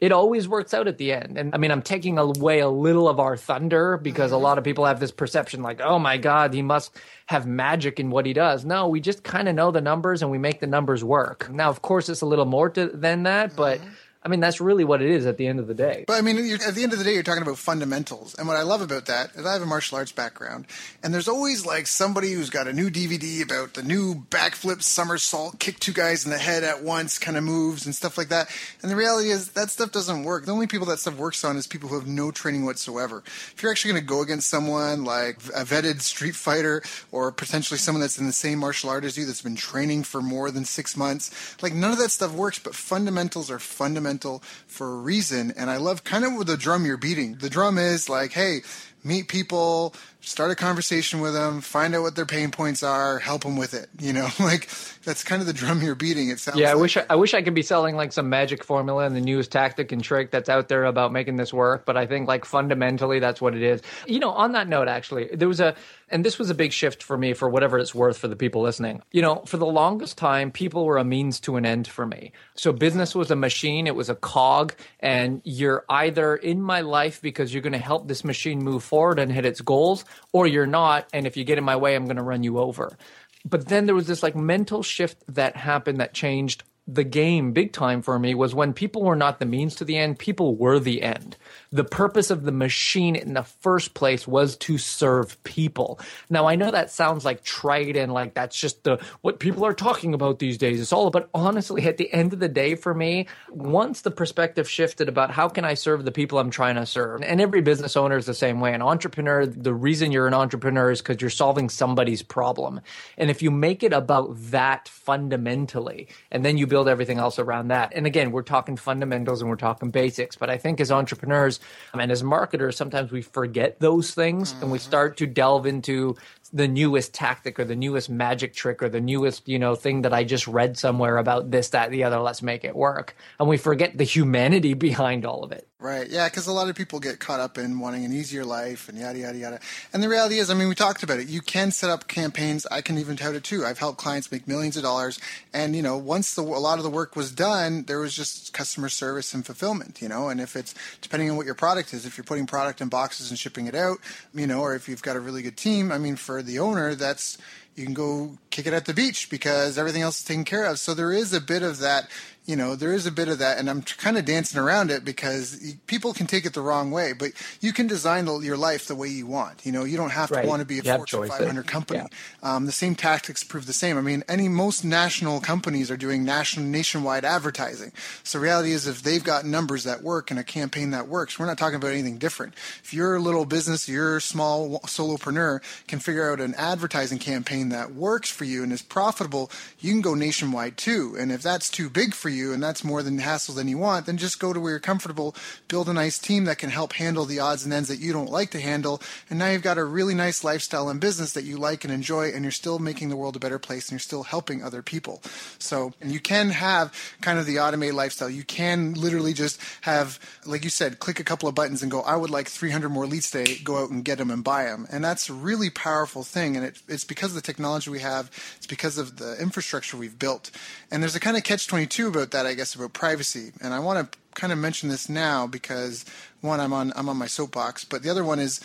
Speaker 2: it always works out at the end. And i mean i'm taking away a little of our thunder because a mm-hmm. lot of people have this perception like oh my god he must have magic in what he does. No we just kind of know the numbers and we make the numbers work. Now of course it's a little more to, than that but mm-hmm I mean, that's really what it is at the end of the day.
Speaker 1: But I mean, at the end of the day, you're talking about fundamentals. And what I love about that is I have a martial arts background, and there's always like somebody who's got a new DVD about the new backflip, somersault, kick two guys in the head at once kind of moves and stuff like that. And the reality is that stuff doesn't work. The only people that stuff works on is people who have no training whatsoever. If you're actually going to go against someone like a vetted street fighter or potentially someone that's in the same martial art as you that's been training for more than six months, like none of that stuff works, but fundamentals are fundamental fundamental for a reason. And I love kind of the drum you're beating. The drum is like, hey, meet people, start a conversation with them, find out what their pain points are, help them with it. You know, like that's kind of the drum you're beating. It sounds.
Speaker 2: Yeah,
Speaker 1: I
Speaker 2: like. wish I, I, wish I could be selling like some magic formula and the newest tactic and trick that's out there about making this work. But I think like fundamentally, that's what it is. You know, on that note, actually, there was a, and this was a big shift for me for whatever it's worth for the people listening. You know, for the longest time, people were a means to an end for me. So business was a machine, it was a cog, and you're either in my life because you're going to help this machine move forward and hit its goals, or you're not. And if you get in my way, I'm going to run you over. But then there was this like mental shift that happened that changed the game big time for me was when people were not the means to the end, people were the end the purpose of the machine in the first place was to serve people. Now I know that sounds like trite and like that's just the what people are talking about these days. It's all but honestly at the end of the day for me, once the perspective shifted about how can I serve the people I'm trying to serve. And every business owner is the same way. An entrepreneur, the reason you're an entrepreneur is because you're solving somebody's problem. And if you make it about that fundamentally, and then you build everything else around that. And again, we're talking fundamentals and we're talking basics, but I think as entrepreneurs, and as marketers, sometimes we forget those things mm-hmm. and we mm-hmm. start to delve into the newest tactic or the newest magic trick or the newest, you know, thing that I just read somewhere about this, that, the other. Let's make it work. And we forget the humanity behind all of it.
Speaker 1: Right. Yeah. Because a lot of people get caught up in wanting an easier life and yada, yada, yada. And the reality is, I mean, we talked about it. You can set up campaigns. I can even tout it too. I've helped clients make millions of dollars. And, you know, once the, a lot of the work was done, there was just customer service and fulfillment, you know, and if it's depending on what your product is, if you're putting product in boxes and shipping it out, you know, or if you've got a really good team, I mean, for the owner, that's, you can go kick it at the beach because everything else is taken care of. So there is a bit of that you know, there is a bit of that, and I'm kind of dancing around it because people can take it the wrong way. But you can design your life the way you want. You know, you don't have to
Speaker 2: right.
Speaker 1: want to be a you Fortune 500 company. Yeah. Um, the same tactics prove the same. I mean, any most national companies are doing national nationwide advertising. So reality is, if they've got numbers that work and a campaign that works, we're not talking about anything different. If you're a little business, you're a small solopreneur, can figure out an advertising campaign that works for you and is profitable, you can go nationwide too. And if that's too big for you and that's more than hassle than you want, then just go to where you're comfortable, build a nice team that can help handle the odds and ends that you don't like to handle, and now you've got a really nice lifestyle and business that you like and enjoy, and you're still making the world a better place and you're still helping other people. So, and you can have kind of the automated lifestyle. You can literally just have, like you said, click a couple of buttons and go, I would like 300 more leads today, go out and get them and buy them. And that's a really powerful thing. And it, it's because of the technology we have, it's because of the infrastructure we've built. And there's a kind of catch 22 about that, I guess, about privacy. And I want to kind of mention this now because one, I'm on I'm on my soapbox, but the other one is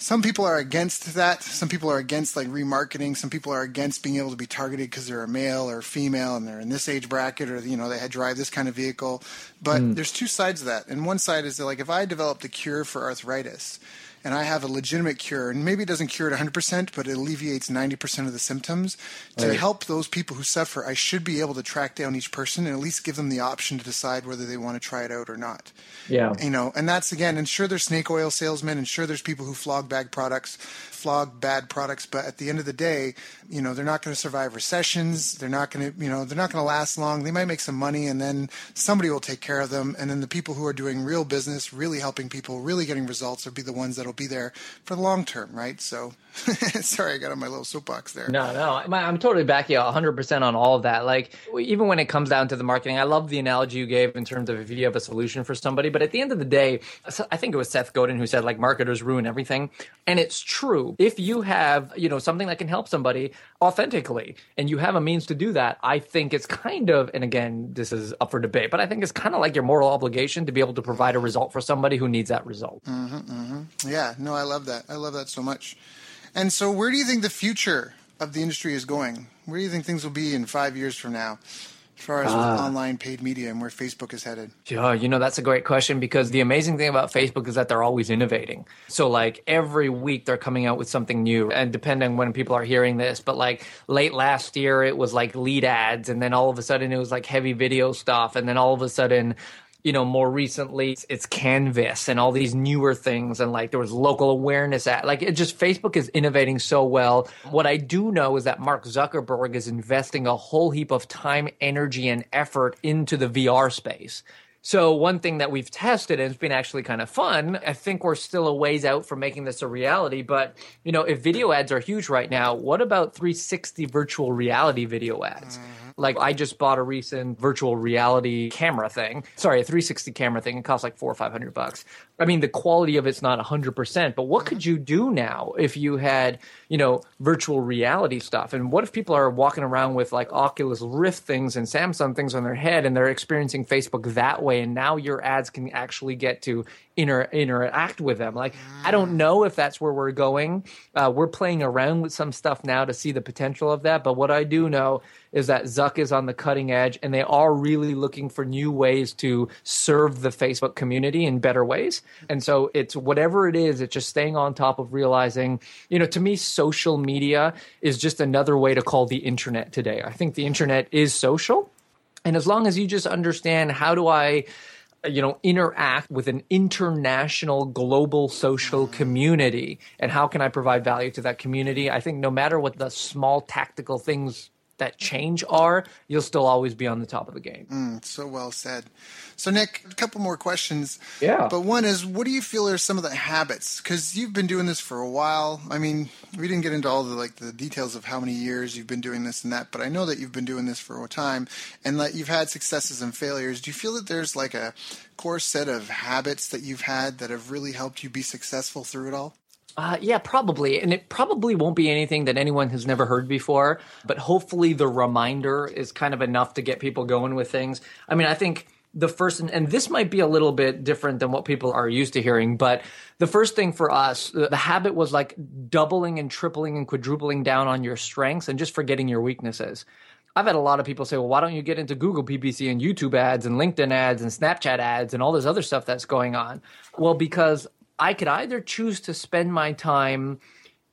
Speaker 1: some people are against that. Some people are against like remarketing. Some people are against being able to be targeted because they're a male or female and they're in this age bracket or you know they had drive this kind of vehicle. But mm. there's two sides of that. And one side is that like if I developed a cure for arthritis and I have a legitimate cure, and maybe it doesn't cure it 100%, but it alleviates 90% of the symptoms. To right. help those people who suffer, I should be able to track down each person and at least give them the option to decide whether they want to try it out or not.
Speaker 2: Yeah.
Speaker 1: You know, and that's again, and sure, there's snake oil salesmen, and sure, there's people who flog bag products, flog bad products, but at the end of the day, you know, they're not going to survive recessions. They're not going to, you know, they're not going to last long. They might make some money and then somebody will take care of them. And then the people who are doing real business, really helping people, really getting results will be the ones that'll be there for the long term, right? So Sorry, I got on my little soapbox there.
Speaker 2: No, no, I'm totally back you 100% on all of that. Like, even when it comes down to the marketing, I love the analogy you gave in terms of if you have a solution for somebody. But at the end of the day, I think it was Seth Godin who said, like, marketers ruin everything. And it's true. If you have, you know, something that can help somebody authentically and you have a means to do that, I think it's kind of, and again, this is up for debate, but I think it's kind of like your moral obligation to be able to provide a result for somebody who needs that result.
Speaker 1: Mm-hmm, mm-hmm. Yeah, no, I love that. I love that so much. And so, where do you think the future of the industry is going? Where do you think things will be in five years from now? As far as uh, online paid media and where Facebook is headed?
Speaker 2: Yeah, you know, that's a great question because the amazing thing about Facebook is that they're always innovating. So, like, every week they're coming out with something new. And depending on when people are hearing this, but like late last year, it was like lead ads. And then all of a sudden, it was like heavy video stuff. And then all of a sudden, you know, more recently it's Canvas and all these newer things. And like there was local awareness at like it just Facebook is innovating so well. What I do know is that Mark Zuckerberg is investing a whole heap of time, energy, and effort into the VR space. So one thing that we've tested and it's been actually kind of fun. I think we're still a ways out from making this a reality, but you know, if video ads are huge right now, what about 360 virtual reality video ads? Mm. Like I just bought a recent virtual reality camera thing. Sorry, a 360 camera thing. It costs like four or five hundred bucks. I mean, the quality of it's not hundred percent, but what could you do now if you had, you know, virtual reality stuff? And what if people are walking around with like Oculus Rift things and Samsung things on their head and they're experiencing Facebook that way? And now your ads can actually get to inter- interact with them. Like, I don't know if that's where we're going. Uh, we're playing around with some stuff now to see the potential of that. But what I do know is that Zuck is on the cutting edge and they are really looking for new ways to serve the Facebook community in better ways. And so it's whatever it is, it's just staying on top of realizing, you know, to me, social media is just another way to call the internet today. I think the internet is social. And as long as you just understand how do I you know interact with an international global social community and how can i provide value to that community i think no matter what the small tactical things that change are, you'll still always be on the top of the game.
Speaker 1: Mm, so well said. So, Nick, a couple more questions.
Speaker 2: Yeah.
Speaker 1: But one is, what do you feel are some of the habits? Because you've been doing this for a while. I mean, we didn't get into all the like the details of how many years you've been doing this and that, but I know that you've been doing this for a time, and that you've had successes and failures. Do you feel that there's like a core set of habits that you've had that have really helped you be successful through it all?
Speaker 2: Uh, yeah, probably. And it probably won't be anything that anyone has never heard before, but hopefully the reminder is kind of enough to get people going with things. I mean, I think the first and this might be a little bit different than what people are used to hearing but the first thing for us the, the, habit was like doubling and tripling and quadrupling down on your strengths and just forgetting your weaknesses i've had a lot of people say well why don't you get into google ppc and youtube ads and linkedin ads and snapchat ads and all this other stuff that's going on well because i could either choose to spend my time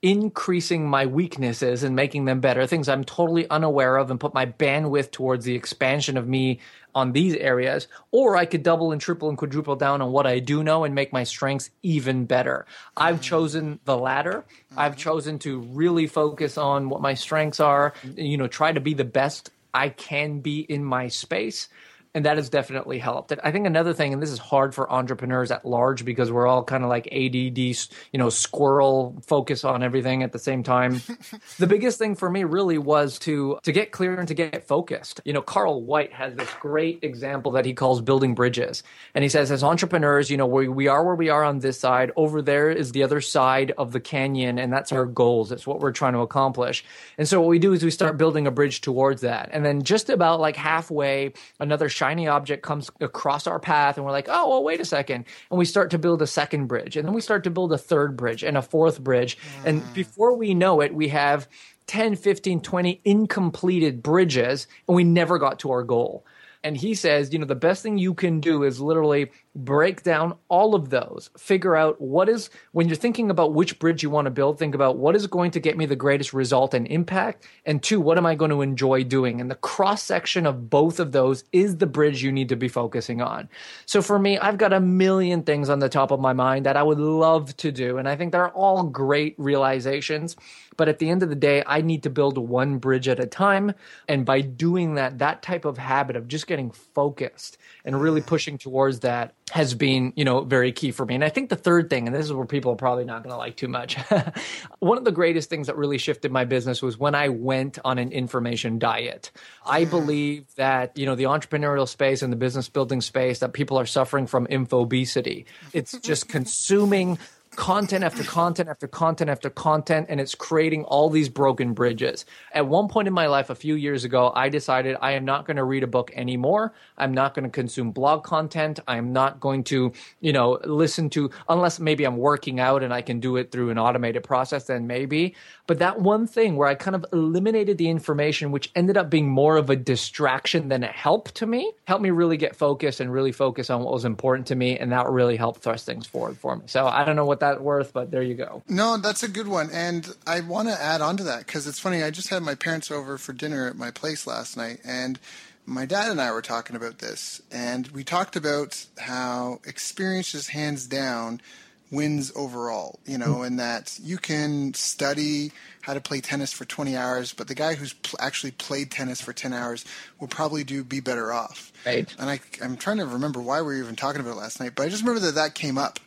Speaker 2: increasing my weaknesses and making them better, things I'm totally unaware of, and put my bandwidth towards the expansion of me on these areas, or I could double and triple and quadruple down on what I do know and make my strengths even better. I've mm-hmm. chosen the latter. I've mm-hmm. chosen to really focus on what my strengths are, you know, try to be the best I can be in my space and that has definitely helped. I think another thing, and this is hard for entrepreneurs at large because we're all kind of like ADD, you know, squirrel focus on everything at the same time. the biggest thing for me really was to to get clear and to get focused. You know, Carl White has this great example that he calls building bridges, and he says as entrepreneurs, you know, we we are where we are on this side. Over there is the other side of the canyon, and that's our goals. It's what we're trying to accomplish. And so what we do is we start building a bridge towards that, and then just about like halfway, another shiny object comes across our path and we're like, oh, well, wait a second. And we start to build a second bridge. And then we start to build a third bridge and a fourth bridge. Mm. And before we know it, we have 10, 15, 20 incompleted bridges and we never got to our goal. And he says, you know, the best thing you can do is literally break down all of those. Figure out what is, when you're thinking about which bridge you want to build, think about what is going to get me the greatest result and impact. And two, what am I going to enjoy doing? And the cross section of both of those is the bridge you need to be focusing on. So for me, I've got a million things on the top of my mind that I would love to do. And I think they're all great realizations. But at the end of the day, I need to build one bridge at a time. And by doing that, that type of habit of just getting focused and really pushing towards that has been, you know, very key for me. And I think the third thing, and this is where people are probably not going to like too much. One of the greatest things that really shifted my business was when I went on an information diet. I mm. believe that, you know, the entrepreneurial space and the business building space that people are suffering from infobesity. It's just consuming content after content after content after content, and it's creating all these broken bridges. At one point in my life, a few years ago, I decided I am not going to read a book anymore. I'm not going to consume blog content. I'm not going to, you know, listen to, unless maybe I'm working out and I can do it through an automated process, then maybe. But that one thing where I kind of eliminated the information, which ended up being more of a distraction than a help to me, helped me really get focused and really focus on what was important to me. And that really helped thrust things forward for me. So I don't know what that that worth, but there you go.
Speaker 1: No, that's a good one. And I want to add on to that because it's funny. I just had my parents over for dinner at my place last night, and my dad and I were talking about this. And we talked about how experience is hands down wins overall, you know, and that you can study how to play tennis for 20 hours, but the guy who's pl- actually played tennis for 10 hours will probably do be better off.
Speaker 2: Right.
Speaker 1: And I, I'm trying to remember why we were even talking about it last night, but I just remember that that came up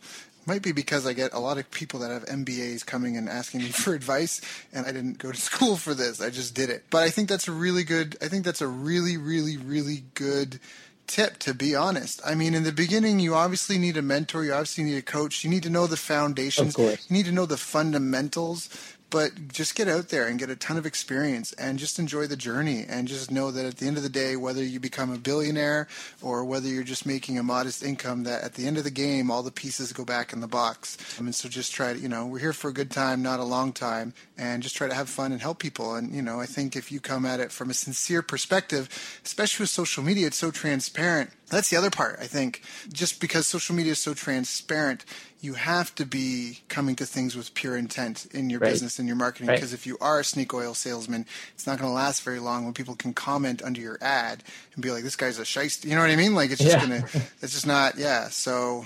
Speaker 1: might be because I get a lot of people that have MBAs coming and asking me for advice, and I didn't go to school for this. I just did it. But I think that's a really good. I think that's a really, really, really good tip to be honest. I mean, in the beginning, you obviously need a mentor. You obviously need a coach. You need to know the foundations. You need to know the fundamentals but just get out there and get a ton of experience and just enjoy the journey and just know that at the end of the day whether you become a billionaire or whether you're just making a modest income that at the end of the game all the pieces go back in the box. Um, I mean, so just try to you know we're here for a good time not a long time and just try to have fun and help people. And you know i think if you come at it from a sincere perspective especially with social media it's so transparent that's the other part i think just because social media is so transparent you have to be coming to things with pure intent in your right. business and your marketing because right. if you are a sneak oil salesman, it's not going to last very long when people can comment under your ad and be like, "This guy's a shyster." You know what I mean? Like it's just yeah. gonna, it's just not. Yeah. So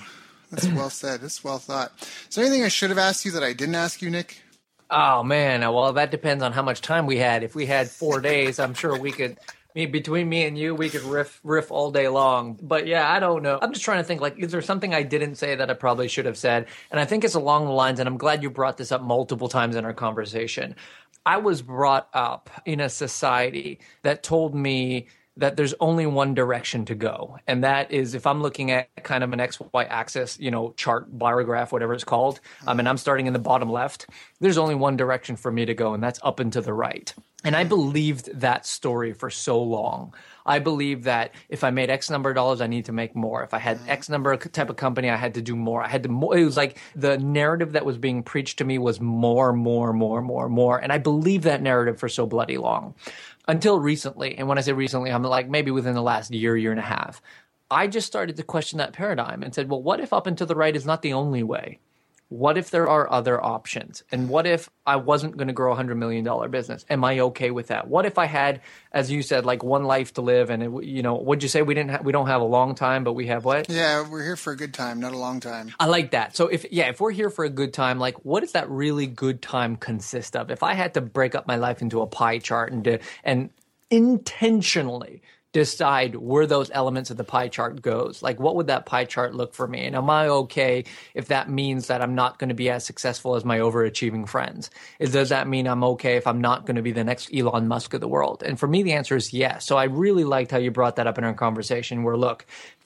Speaker 1: that's well said. That's well thought. Is there anything I should have asked you that I didn't ask you, Nick?
Speaker 2: Oh man, well that depends on how much time we had. If we had four days, I'm sure we could. Me, between me and you, we could riff riff all day long. But yeah, I don't know. I'm just trying to think like, is there something I didn't say that I probably should have said? And I think it's along the lines, and I'm glad you brought this up multiple times in our conversation. I was brought up in a society that told me that there's only one direction to go. And that is if I'm looking at kind of an XY axis, you know, chart, bar graph, whatever it's called, um, and I'm starting in the bottom left, there's only one direction for me to go, and that's up and to the right. And I believed that story for so long. I believe that if I made X number of dollars, I need to make more. If I had mm-hmm. X number of type of company, I had to do more. I had to more. It was like the narrative that was being preached to me was more, more, more, more, more. And I believed that narrative for so bloody long until recently. And when I say recently, I'm like maybe within the last year, year and a half. I just started to question that paradigm and said, well, what if up and to the right is not the only way? What if there are other options? And what if I wasn't going to grow a hundred million dollar business? Am I okay with that? What if I had, as you said, like one life to live? And it, you know, would you say we didn't? Ha- we don't have a long time, but we have what?
Speaker 1: Yeah, we're here for a good time, not a long time.
Speaker 2: I like that. So if yeah, if we're here for a good time, like what does that really good time consist of? If I had to break up my life into a pie chart and to, and intentionally decide where those elements of the pie chart goes. Like, what would that pie chart look for me? And am I okay if that means that I'm not going to be as successful as my overachieving friends? Is, does that mean I'm okay if I'm not going to be the next Elon Musk of the world? And for me, the answer is yes. So I really liked how you brought that up in our conversation where, look,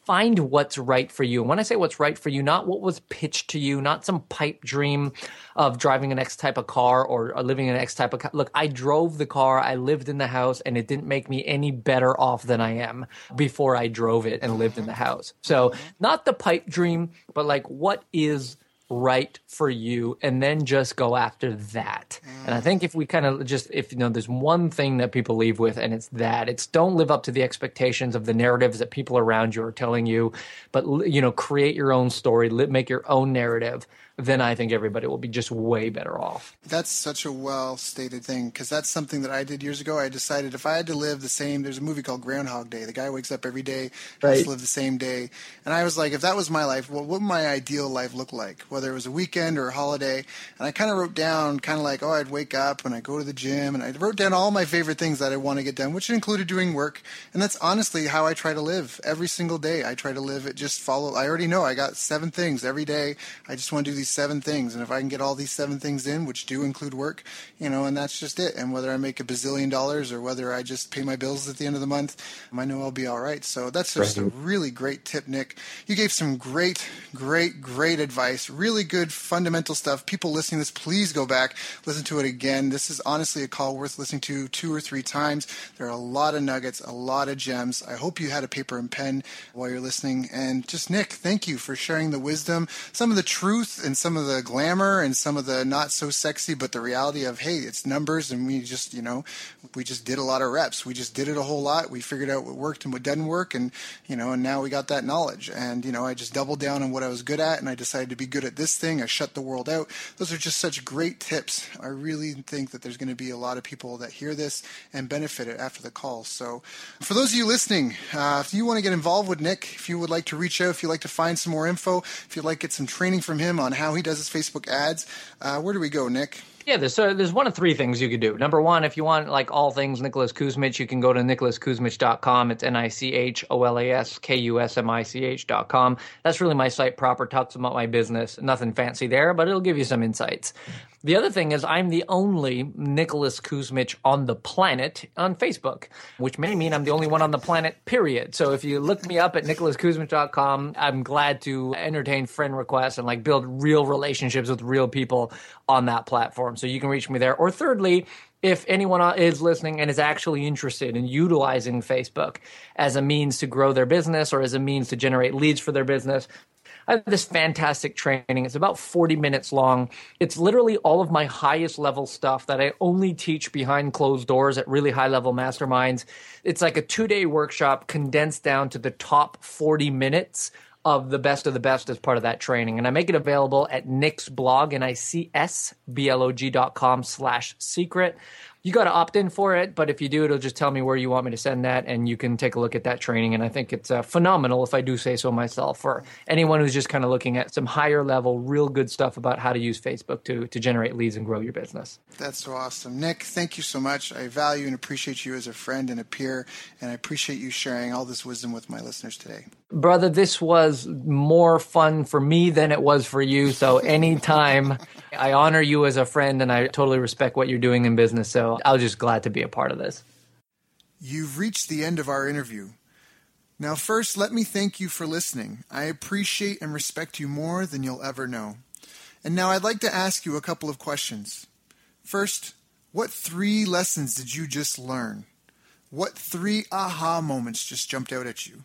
Speaker 2: find what's right for you. And when I say what's right for you, not what was pitched to you, not some pipe dream of driving an X type of car or, or living in an X type of car. Look, I drove the car, I lived in the house, and it didn't make me any better off than I am before I drove it and lived in the house. So, mm-hmm. not the pipe dream, but like what is right for you and then just go after that. And I think if we kind of just if you know there's one thing that people leave with and it's that it's don't live up to the expectations of the narratives that people around you are telling you, but you know create your own story, make your own narrative then I think everybody will be just way better off.
Speaker 1: That's such a well stated thing because that's something that I did years ago. I decided if I had to live the same, there's a movie called Groundhog Day. The guy wakes up every day, right. has to live the same day. And I was like, if that was my life, what would my ideal life look like? Whether it was a weekend or a holiday. And I kind of wrote down, kind of like, oh, I'd wake up and I'd go to the gym and I wrote down all my favorite things that I want to get done, which included doing work. And that's honestly how I try to live every single day. I try to live it just follow. I already know I got seven things every day. I just want to do these seven things. And if I can get all these seven things in, which do include work, you know, and that's just it. And whether I make a bazillion dollars or whether I just pay my bills at the end of the month, I know I'll be all right. So that's just right. a really great tip, Nick. You gave some great, great, great advice. Really good fundamental stuff. People listening to this, please go back, listen to it again. This is honestly a call worth listening to two or three times. There are a lot of nuggets, a lot of gems. I hope you had a paper and pen while you're listening. And just Nick, thank you for sharing the wisdom, some of the truth, and some of the glamour and some of the not so sexy, but the reality of hey, it's numbers, and we just you know we just did a lot of reps. We just did it a whole lot. We figured out what worked and what doesn't work, and you know, and now we got that knowledge. And you know, I just doubled down on what I was good at, and I decided to be good at this thing. I shut the world out. Those are just such great tips. I really think that there's going to be a lot of people that hear this and benefit it after the call. So, for those of you listening, uh, if you want to get involved with Nick, if you would like to reach out, if you'd like to find some more info, if you'd like to get some training from him on how he does his Facebook ads, uh, where do we go, Nick?
Speaker 2: Yeah, there's so there's one of three things you could do. Number one, if you want like all things Nicholas Kusmich, you can go to nicholaskusmich.com. It's N I C H O L A S K U S M I C H.com. That's really my site proper, talks about my business. Nothing fancy there, but it'll give you some insights. The other thing is, I'm the only Nicholas Kusmich on the planet on Facebook, which may mean I'm the only one on the planet, period. So if you look me up at nicholaskusmich.com, I'm glad to entertain friend requests and like build real relationships with real people on that platform. So you can reach me there. Or thirdly, if anyone is listening and is actually interested in utilizing Facebook as a means to grow their business or as a means to generate leads for their business, I have this fantastic training. It's about 40 minutes long. It's literally all of my highest level stuff that I only teach behind closed doors at really high level masterminds. It's like a two day workshop condensed down to the top 40 minutes of the best of the best as part of that training. And I make it available at Nick's blog, and I C S B L O G dot com slash secret You got to opt in for it, but if you do, it'll just tell me where you want me to send that, and you can take a look at that training. And I think it's uh, phenomenal, if I do say so myself, for anyone who's just kind of looking at some higher level, real good stuff about how to use Facebook to to generate leads and grow your business.
Speaker 1: That's so awesome, Nick. Thank you so much. I value and appreciate you as a friend and a peer, and I appreciate you sharing all this wisdom with my listeners today.
Speaker 2: Brother, this was more fun for me than it was for you. So anytime I honor you as a friend and I totally respect what you're doing in business. So I was just glad to be a part of this.
Speaker 1: You've reached the end of our interview. Now, first, let me thank you for listening. I appreciate and respect you more than you'll ever know. And now I'd like to ask you a couple of questions. First, what three lessons did you just learn? What three aha moments just jumped out at you?